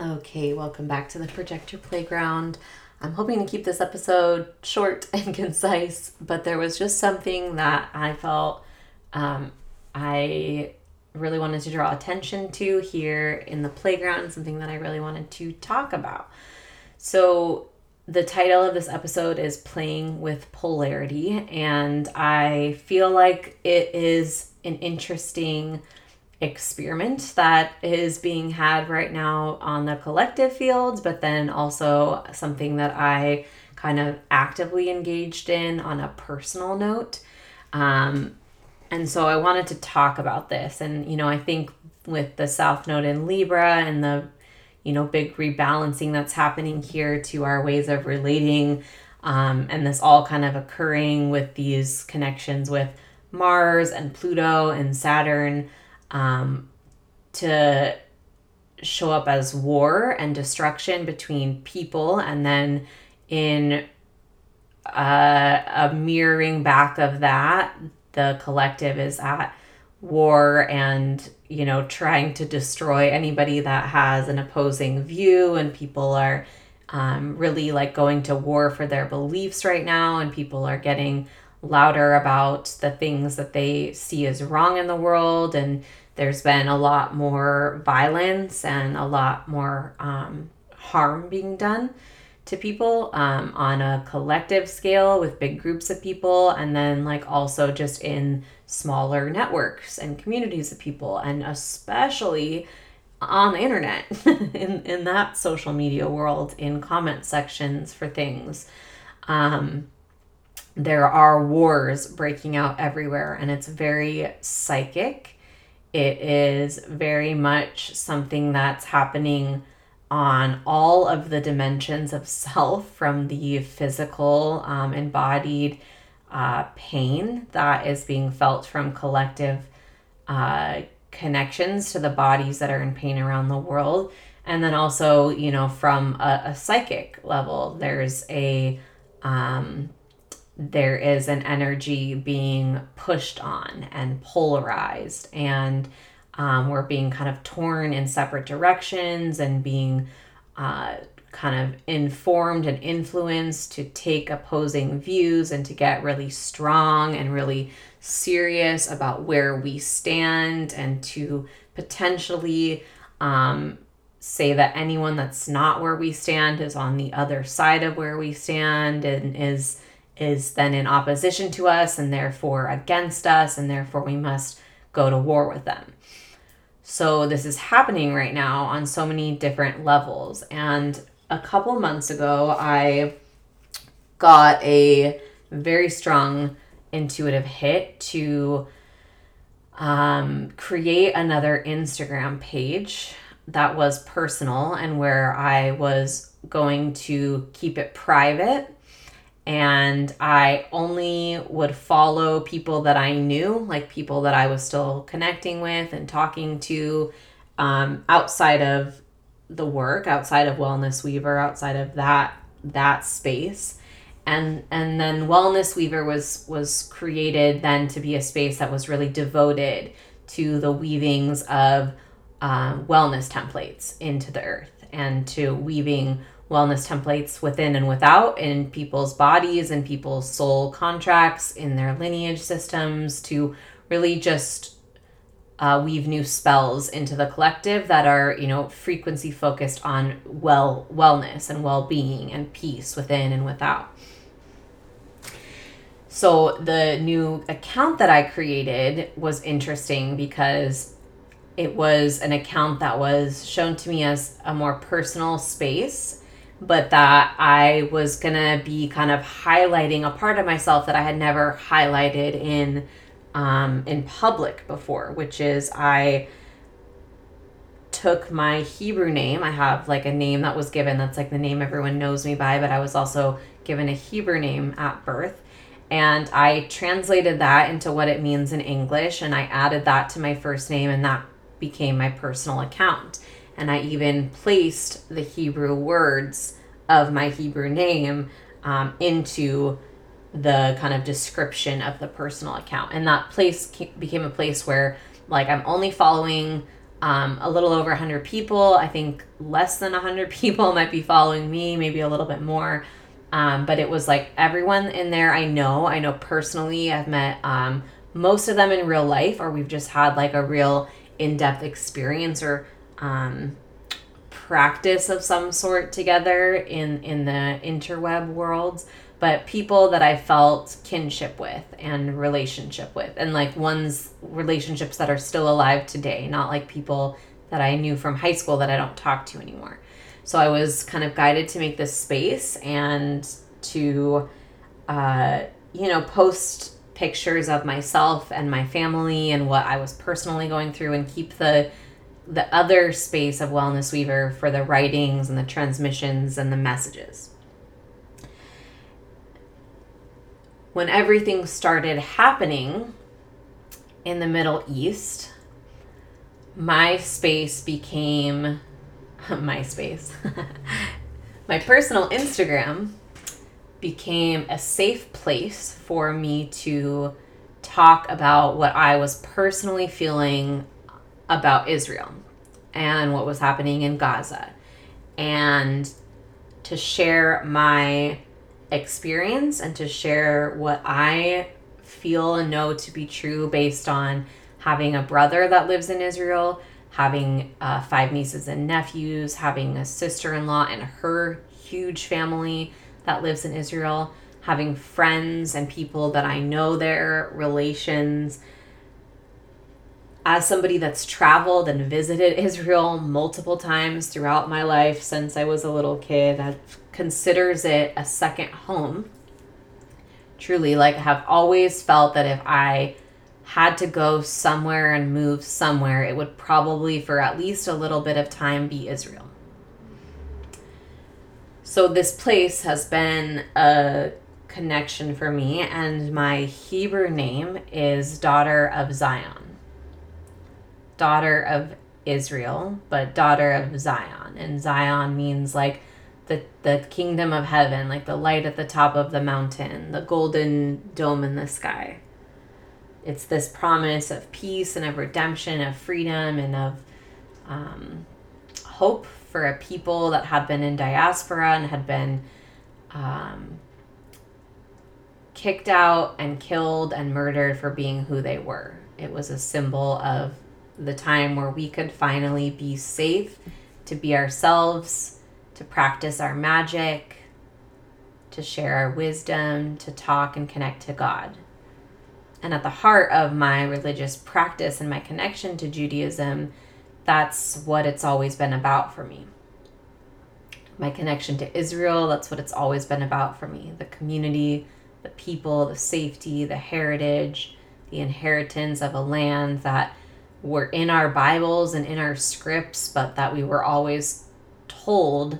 Okay, welcome back to the Projector Playground. I'm hoping to keep this episode short and concise, but there was just something that I felt um, I really wanted to draw attention to here in the playground, something that I really wanted to talk about. So, the title of this episode is Playing with Polarity, and I feel like it is an interesting experiment that is being had right now on the collective fields, but then also something that I kind of actively engaged in on a personal note. Um, and so I wanted to talk about this. And, you know, I think with the South Node in Libra and the, you know, big rebalancing that's happening here to our ways of relating, um, and this all kind of occurring with these connections with Mars and Pluto and Saturn um, to show up as war and destruction between people, and then in uh, a mirroring back of that, the collective is at war and you know trying to destroy anybody that has an opposing view and people are um, really like going to war for their beliefs right now and people are getting louder about the things that they see as wrong in the world. And there's been a lot more violence and a lot more um, harm being done to people um, on a collective scale with big groups of people and then like also just in smaller networks and communities of people and especially on the internet in, in that social media world in comment sections for things. Um, there are wars breaking out everywhere and it's very psychic. It is very much something that's happening on all of the dimensions of self from the physical um, embodied uh, pain that is being felt from collective uh, connections to the bodies that are in pain around the world. And then also you know from a, a psychic level there's a um, there is an energy being pushed on and polarized and um, we're being kind of torn in separate directions and being uh, kind of informed and influenced to take opposing views and to get really strong and really serious about where we stand and to potentially um, say that anyone that's not where we stand is on the other side of where we stand and is is then in opposition to us and therefore against us, and therefore we must go to war with them. So, this is happening right now on so many different levels. And a couple months ago, I got a very strong intuitive hit to um, create another Instagram page that was personal and where I was going to keep it private and I only would follow people that I knew, like people that I was still connecting with and talking to um, outside of the work, outside of Wellness Weaver, outside of that that space. And and then Wellness Weaver was was created then to be a space that was really devoted to the weavings of um, wellness templates into the earth and to weaving wellness templates within and without in people's bodies and people's soul contracts in their lineage systems to really just uh, weave new spells into the collective that are you know frequency focused on well wellness and well-being and peace within and without. So the new account that i created was interesting because it was an account that was shown to me as a more personal space but that I was gonna be kind of highlighting a part of myself that I had never highlighted in um, in public before, which is I took my Hebrew name. I have like a name that was given that's like the name everyone knows me by, but I was also given a Hebrew name at birth. And I translated that into what it means in English and I added that to my first name, and that became my personal account and I even placed the Hebrew words of my Hebrew name um, into the kind of description of the personal account. And that place became a place where, like, I'm only following um, a little over 100 people. I think less than 100 people might be following me, maybe a little bit more. Um, but it was like everyone in there I know. I know personally. I've met um, most of them in real life, or we've just had like a real in depth experience or um, practice of some sort together in, in the interweb worlds. But people that I felt kinship with and relationship with, and like ones relationships that are still alive today, not like people that I knew from high school that I don't talk to anymore. So I was kind of guided to make this space and to, uh, you know, post pictures of myself and my family and what I was personally going through and keep the the other space of Wellness Weaver for the writings and the transmissions and the messages. When everything started happening in the Middle East, my space became MySpace, my personal Instagram became a safe place for me to talk about what I was personally feeling about Israel and what was happening in Gaza and to share my experience and to share what I feel and know to be true based on having a brother that lives in Israel having uh, five nieces and nephews, having a sister in law and her huge family that lives in Israel, having friends and people that I know their relations. As somebody that's traveled and visited Israel multiple times throughout my life since I was a little kid, that considers it a second home. Truly, like, I have always felt that if I had to go somewhere and move somewhere, it would probably, for at least a little bit of time, be Israel. So, this place has been a connection for me, and my Hebrew name is Daughter of Zion. Daughter of Israel, but Daughter of Zion. And Zion means like the, the kingdom of heaven, like the light at the top of the mountain, the golden dome in the sky it's this promise of peace and of redemption, of freedom, and of um, hope for a people that had been in diaspora and had been um, kicked out and killed and murdered for being who they were. It was a symbol of the time where we could finally be safe to be ourselves, to practice our magic, to share our wisdom, to talk and connect to God and at the heart of my religious practice and my connection to Judaism, that's what it's always been about for me. My connection to Israel, that's what it's always been about for me. The community, the people, the safety, the heritage, the inheritance of a land that were in our Bibles and in our scripts, but that we were always told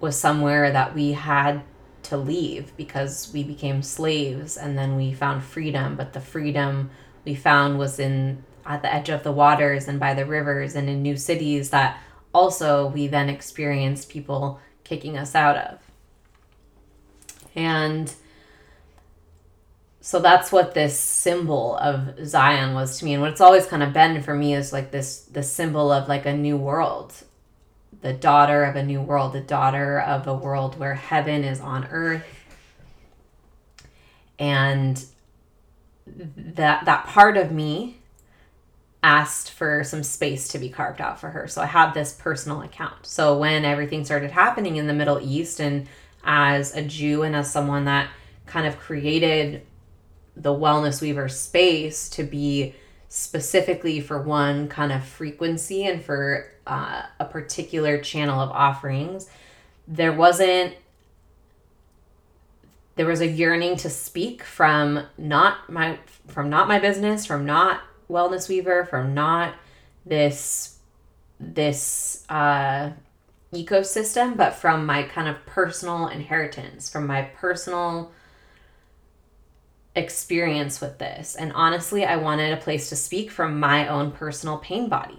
was somewhere that we had to leave because we became slaves and then we found freedom. But the freedom we found was in at the edge of the waters and by the rivers and in new cities that also we then experienced people kicking us out of. And so that's what this symbol of Zion was to me and what it's always kind of been for me is like this the symbol of like a new world the daughter of a new world, the daughter of a world where heaven is on earth. And that that part of me asked for some space to be carved out for her. So I had this personal account. So when everything started happening in the Middle East and as a Jew and as someone that kind of created the Wellness Weaver space to be specifically for one kind of frequency and for uh, a particular channel of offerings. There wasn't there was a yearning to speak from not my from not my business from not wellness weaver from not this this uh ecosystem but from my kind of personal inheritance from my personal experience with this. And honestly, I wanted a place to speak from my own personal pain body.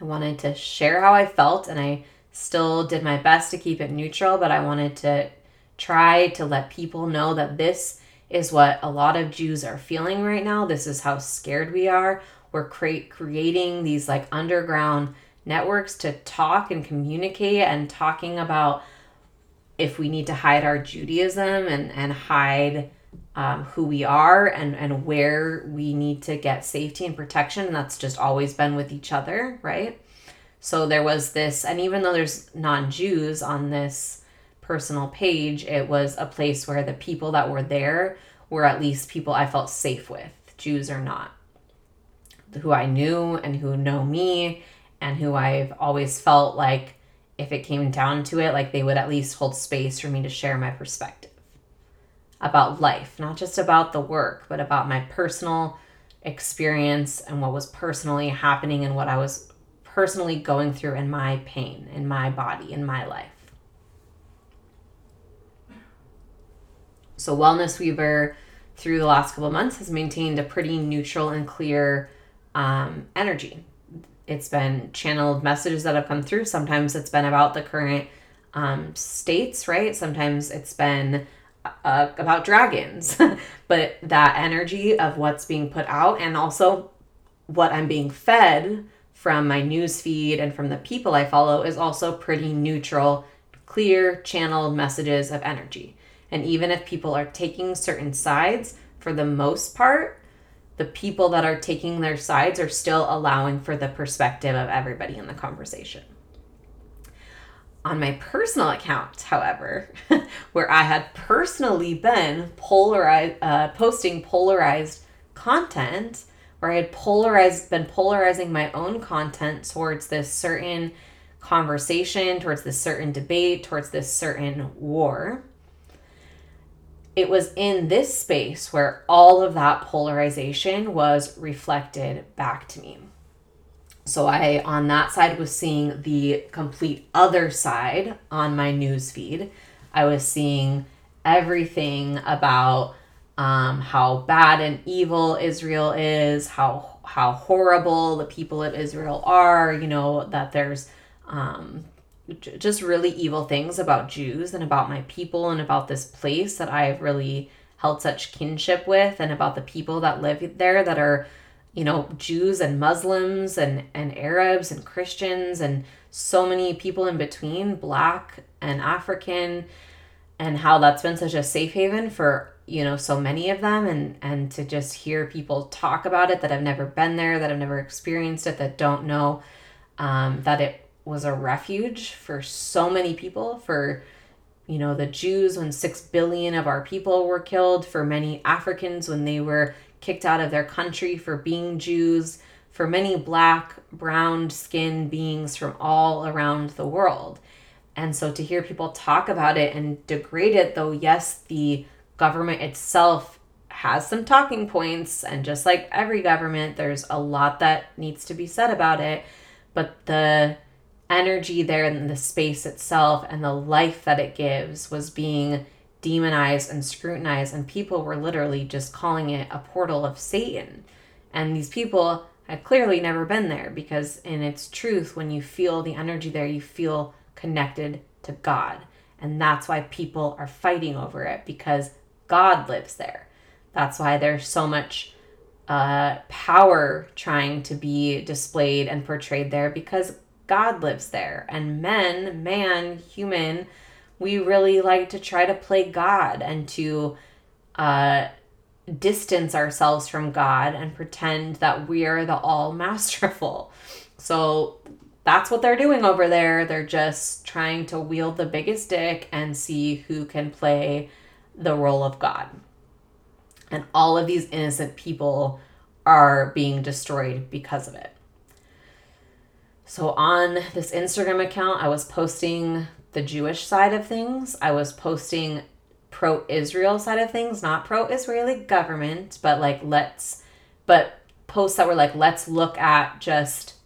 I wanted to share how I felt, and I still did my best to keep it neutral, but I wanted to try to let people know that this is what a lot of Jews are feeling right now. This is how scared we are. were create creating these like underground networks to talk and communicate and talking about if we need to hide our Judaism and, and hide um, who we are and, and where we need to get safety and protection. And that's just always been with each other, right? So there was this, and even though there's non Jews on this personal page, it was a place where the people that were there were at least people I felt safe with, Jews or not, who I knew and who know me and who I've always felt like if it came down to it, like they would at least hold space for me to share my perspective about life, not just about the work, but about my personal experience and what was personally happening and what I was personally going through in my pain, in my body, in my life. So, Wellness Weaver, through the last couple months, has maintained a pretty neutral and clear um, energy it's been channeled messages that have come through. Sometimes it's been about the current um, states, right? Sometimes it's been uh, about dragons, but that energy of what's being put out and also what I'm being fed from my news feed and from the people I follow is also pretty neutral, clear, channeled messages of energy. And even if people are taking certain sides, for the most part, the people that are taking their sides are still allowing for the perspective of everybody in the conversation. On my personal account, however, where I had personally been polarized, uh, posting polarized content, where I had polarized, been polarizing my own content towards this certain conversation, towards this certain debate, towards this certain war it was in this space where all of that polarization was reflected back to me. So I on that side was seeing the complete other side on my news feed. I was seeing everything about um, how bad and evil Israel is, how how horrible the people of Israel are. You know that there's um, just really evil things about Jews and about my people and about this place that I've really held such kinship with and about the people that live there that are you know Jews and Muslims and and Arabs and Christians and so many people in between black and African and how that's been such a safe haven for you know so many of them and and to just hear people talk about it that have never been there that have never experienced it that don't know um, that it was a refuge for so many people for you know the Jews when 6 billion of our people were killed for many Africans when they were kicked out of their country for being Jews for many black brown skinned beings from all around the world. And so to hear people talk about it and degrade it though yes the government itself has some talking points and just like every government there's a lot that needs to be said about it but the energy there in the space itself and the life that it gives was being demonized and scrutinized and people were literally just calling it a portal of satan. And these people had clearly never been there because in its truth when you feel the energy there you feel connected to god. And that's why people are fighting over it because god lives there. That's why there's so much uh, power trying to be displayed and portrayed there because God lives there. And men, man, human, we really like to try to play God and to uh, distance ourselves from God and pretend that we're the all masterful. So that's what they're doing over there. They're just trying to wield the biggest dick and see who can play the role of God. And all of these innocent people are being destroyed because of it. So on this Instagram account, I was posting the Jewish side of things. I was posting pro Israel side of things, not pro Israeli government, but like let's, but posts that were like, let's look at just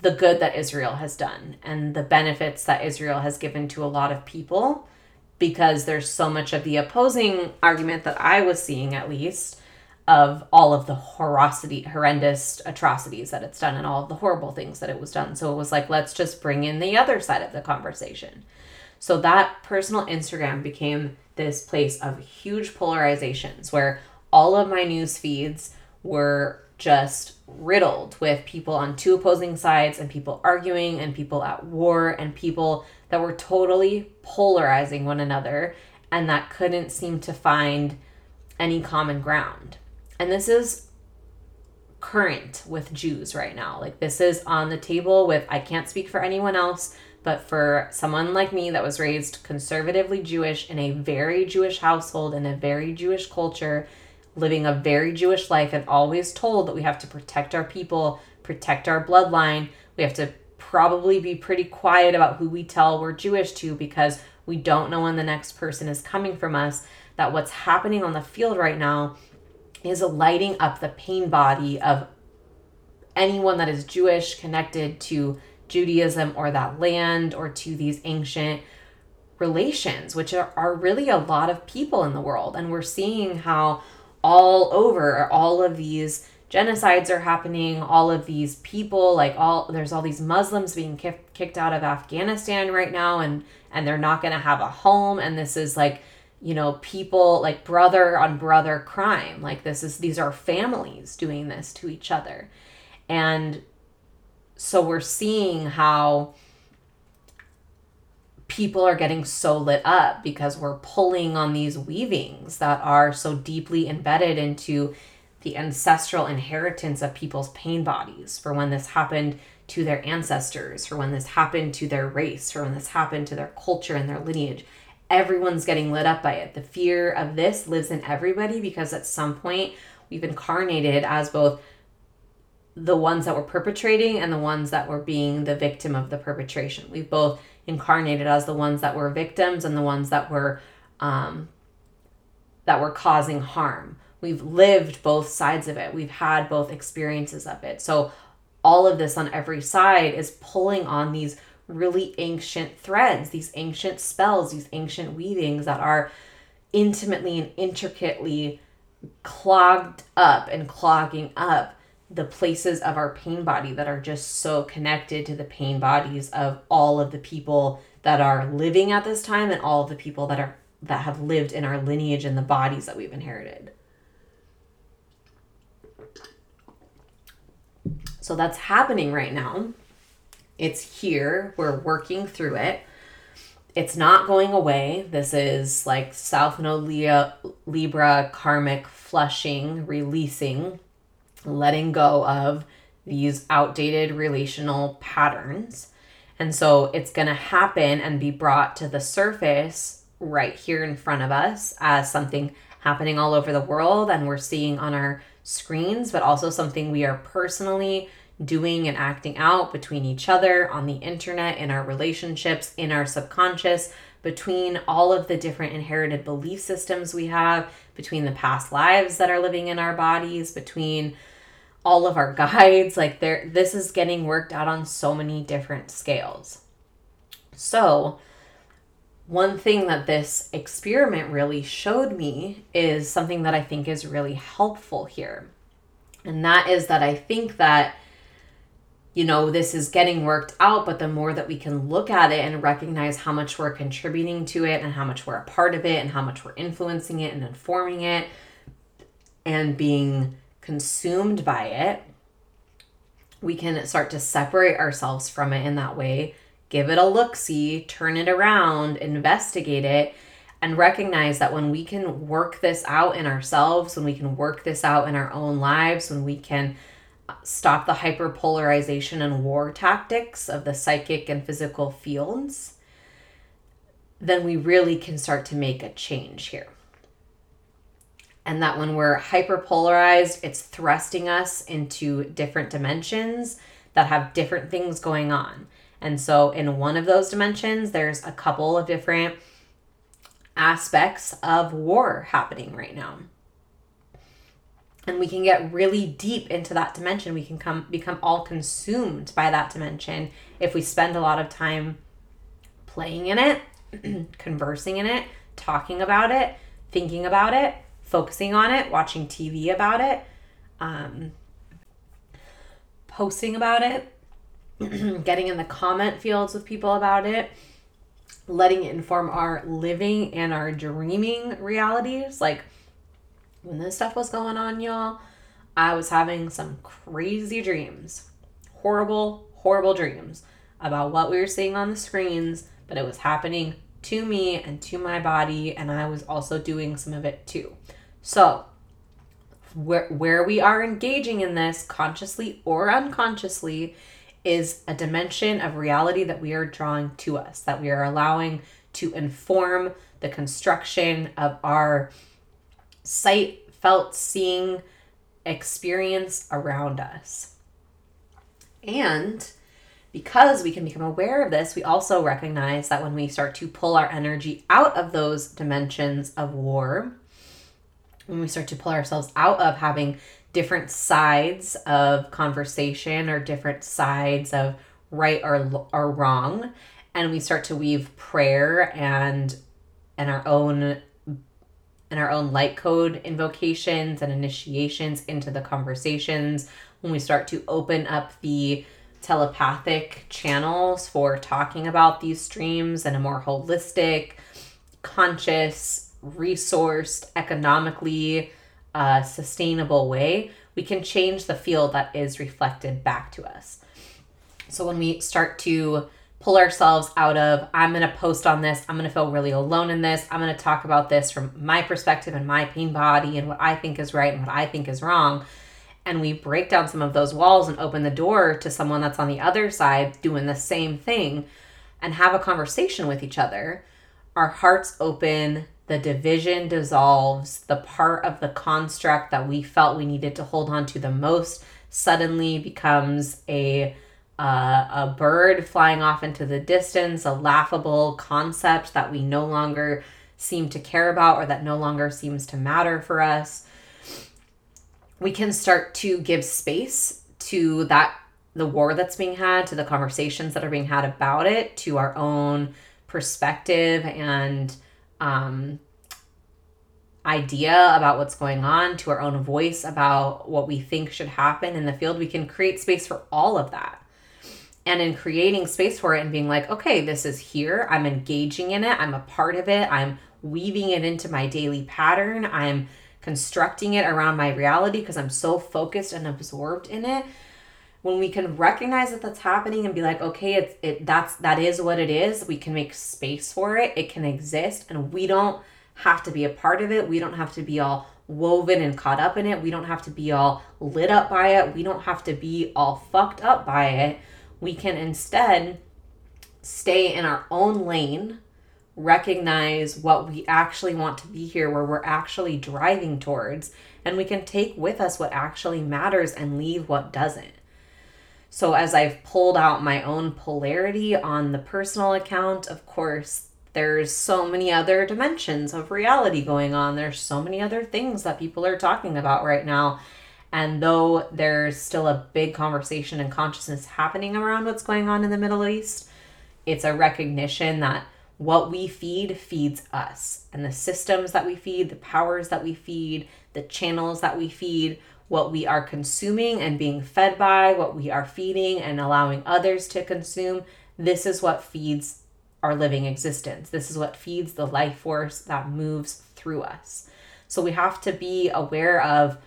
the good that Israel has done and the benefits that Israel has given to a lot of people because there's so much of the opposing argument that I was seeing at least of all of the horosity, horrendous atrocities that it's done and all of the horrible things that it was done. So it was like, let's just bring in the other side of the conversation. So that personal Instagram became this place of huge polarizations where all of my news feeds were just riddled with people on two opposing sides and people arguing and people at war and people that were totally polarizing one another and that couldn't seem to find any common ground. And this is current with Jews right now. Like this is on the table with I can't speak for anyone else, but for someone like me that was raised conservatively Jewish in a very Jewish household in a very Jewish culture, living a very Jewish life and always told that we have to protect our people, protect our bloodline. We have to probably be pretty quiet about who we tell we're Jewish to because we don't know when the next person is coming from us. That what's happening on the field right now is lighting up the pain body of anyone that is Jewish connected to Judaism or that land or to these ancient relations, which are, are really a lot of people in the world. And we're seeing how all over all of these genocides are happening all of these people like all there's all these muslims being kicked kicked out of afghanistan right now and and they're not going to have a home and this is like you know people like brother on brother crime. Like this is these are families doing this to each other. And so we're seeing how people are getting so lit up because we're pulling on these weavings that are so deeply embedded into the ancestral inheritance of people's pain bodies for when this happened to their ancestors, for when this happened to their race, for when this happened to their culture and their lineage everyone's getting lit up by it. The fear of this lives in everybody because at some point we've incarnated as both the ones that were perpetrating and the ones that were being the victim of the perpetration. We've both incarnated as the ones that were victims and the ones that were um, that were causing harm. We've lived both sides of it. We've had both experiences of it. So all of this on every side is pulling on these really ancient threads, these ancient spells, these ancient weavings that are intimately and intricately clogged up and clogging up the places of our pain body that are just so connected to the pain bodies of all of the people that are living at this time and all of the people that are that have lived in our lineage and the bodies that we've inherited. So that's happening right now. It's here. We're working through it. It's not going away. This is like South Node Libra karmic flushing, releasing, letting go of these outdated relational patterns. And so it's going to happen and be brought to the surface right here in front of us as something happening all over the world and we're seeing on our screens, but also something we are personally doing and acting out between each other, on the internet, in our relationships, in our subconscious, between all of the different inherited belief systems we have, between the past lives that are living in our bodies, between all of our guides like there this is getting worked out on so many different scales. So, one thing that this experiment really showed me is something that I think is really helpful here. And that is that I think that you know, this is getting worked out, but the more that we can look at it and recognize how much we're contributing to it and how much we're a part of it and how much we're influencing it and informing it and being consumed by it, we can start to separate ourselves from it in that way, give it a look see, turn it around, investigate it, and recognize that when we can work this out in ourselves, when we can work this out in our own lives, when we can stop the hyperpolarization and war tactics of the psychic and physical fields, then we really can start to make a change here. And that when we're hyperpolarized, it's thrusting us into different dimensions that have different things going on. And so, in one of those dimensions, there's a couple of different aspects of war happening right now and we can get really deep into that dimension. We can come become all consumed by that dimension if we spend a lot of time playing in it conversing in it talking about it thinking about it focusing on it watching tv about it um, posting about it getting in the comment fields with people about it letting it inform our living and our dreaming realities. Like when this stuff was going on, y'all, I was having some crazy dreams. Horrible, horrible dreams about what we were seeing on the screens, but it was happening to me and to my body, and I was also doing some of it too. So, where, where we are engaging in this, consciously or unconsciously, is a dimension of reality that we are drawing to us, that we are allowing to inform the construction of our sight, felt, seeing experience around us. And because we can become aware of this, we also recognize that when we start to pull our energy out of those dimensions of war, when we start to pull ourselves out of having different sides of conversation or different sides of right or, or wrong, and we start to weave prayer and and our own and our own light code invocations and initiations into the conversations when we start to open up the telepathic channels for talking about these streams in a more holistic, conscious, resourced, economically uh, sustainable way, we can change the field that is reflected back to us. So when we start to pull ourselves out of, I'm going to post on this, I'm going to feel really alone in this, I'm going to talk about this from my perspective and my pain body and what I think is right and what I think is wrong. And we break down some of those walls and open the door to someone that's on the other side doing the same thing and have a conversation with each other, our hearts open, the division dissolves, the part of the construct that we felt we needed to hold on to the most suddenly becomes a uh, a bird flying off into the distance, a laughable concept that we no longer seem to care about or that no longer seems to matter for us. We can start to give space to that the war that's being had to the conversations that are being had about it to our own perspective and um, idea about what's going on to our own voice about what we think should happen in the field. We can create space for all of that and in creating space for it and being like okay this is here i'm engaging in it i'm a part of it i'm weaving it into my daily pattern i'm constructing it around my reality because I'm so focused and absorbed in it. When we can recognize that that's happening and be like, okay, it's it that's that is what it is. We can make space for it. It can exist, and we don't have to be a part of it. We don't have to be all woven and caught up in it. We don't have to be all lit up by it. We don't have to be all fucked up by it. We can instead stay in our own lane recognize what we actually want to be here, where we're actually driving towards, and we can take with us what actually matters and leave what doesn't. So, as I've pulled out my own polarity on the personal account, of course, there's so many other dimensions of reality going on. There's so many other things that people are talking about right now. And though there's still a big conversation and consciousness happening around what's going on in the Middle East, it's a recognition that what we feed feeds us. And the systems that we feed, the powers that we feed, the channels that we feed, what we are consuming and being fed by, what we are feeding and allowing others to consume, this is what feeds our living existence. This is what feeds the life force that moves through us. So we have to be aware of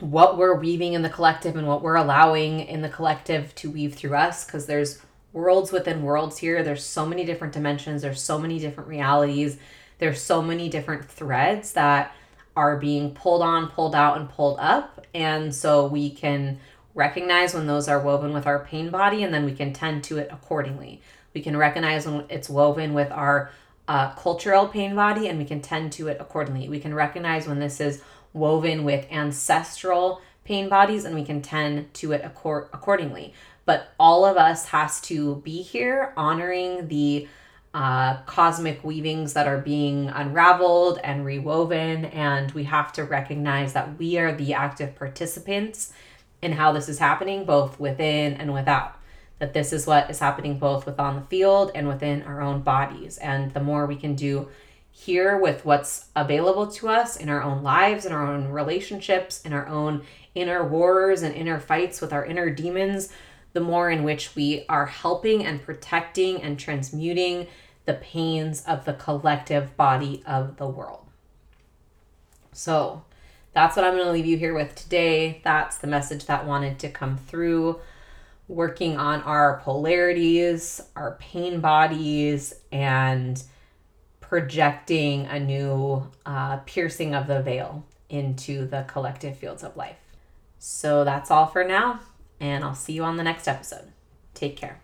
what we're weaving in the collective and what we're allowing in the collective to weave through us because there's worlds within worlds here. There's so many different dimensions, there's so many different realities, there's so many different threads that are being pulled on, pulled out, and pulled up. And so we can recognize when those are woven with our pain body and then we can tend to it accordingly. We can recognize when it's woven with our uh, cultural pain body and we can tend to it accordingly. We can recognize when this is woven with ancestral pain bodies and we can tend to it acor- accordingly. But all of us has to be here honoring the uh, cosmic weavings that are being unraveled and rewoven and we have to recognize that we are the active participants in how this is happening both within and without. That this is what is happening both within the field and within our own bodies. And the more we can do here with what's available to us in our own lives in our own relationships in our own inner wars and inner fights with our inner demons the more in which we are helping and protecting and transmuting the pains of the collective body of the world. So, that's what I'm going to leave you here with today. That's the message that wanted to come through. Working on our polarities, our pain bodies, and projecting a new uh, piercing of the veil into the collective fields of life. So that's all for now, and I'll see you on the next episode. Take care.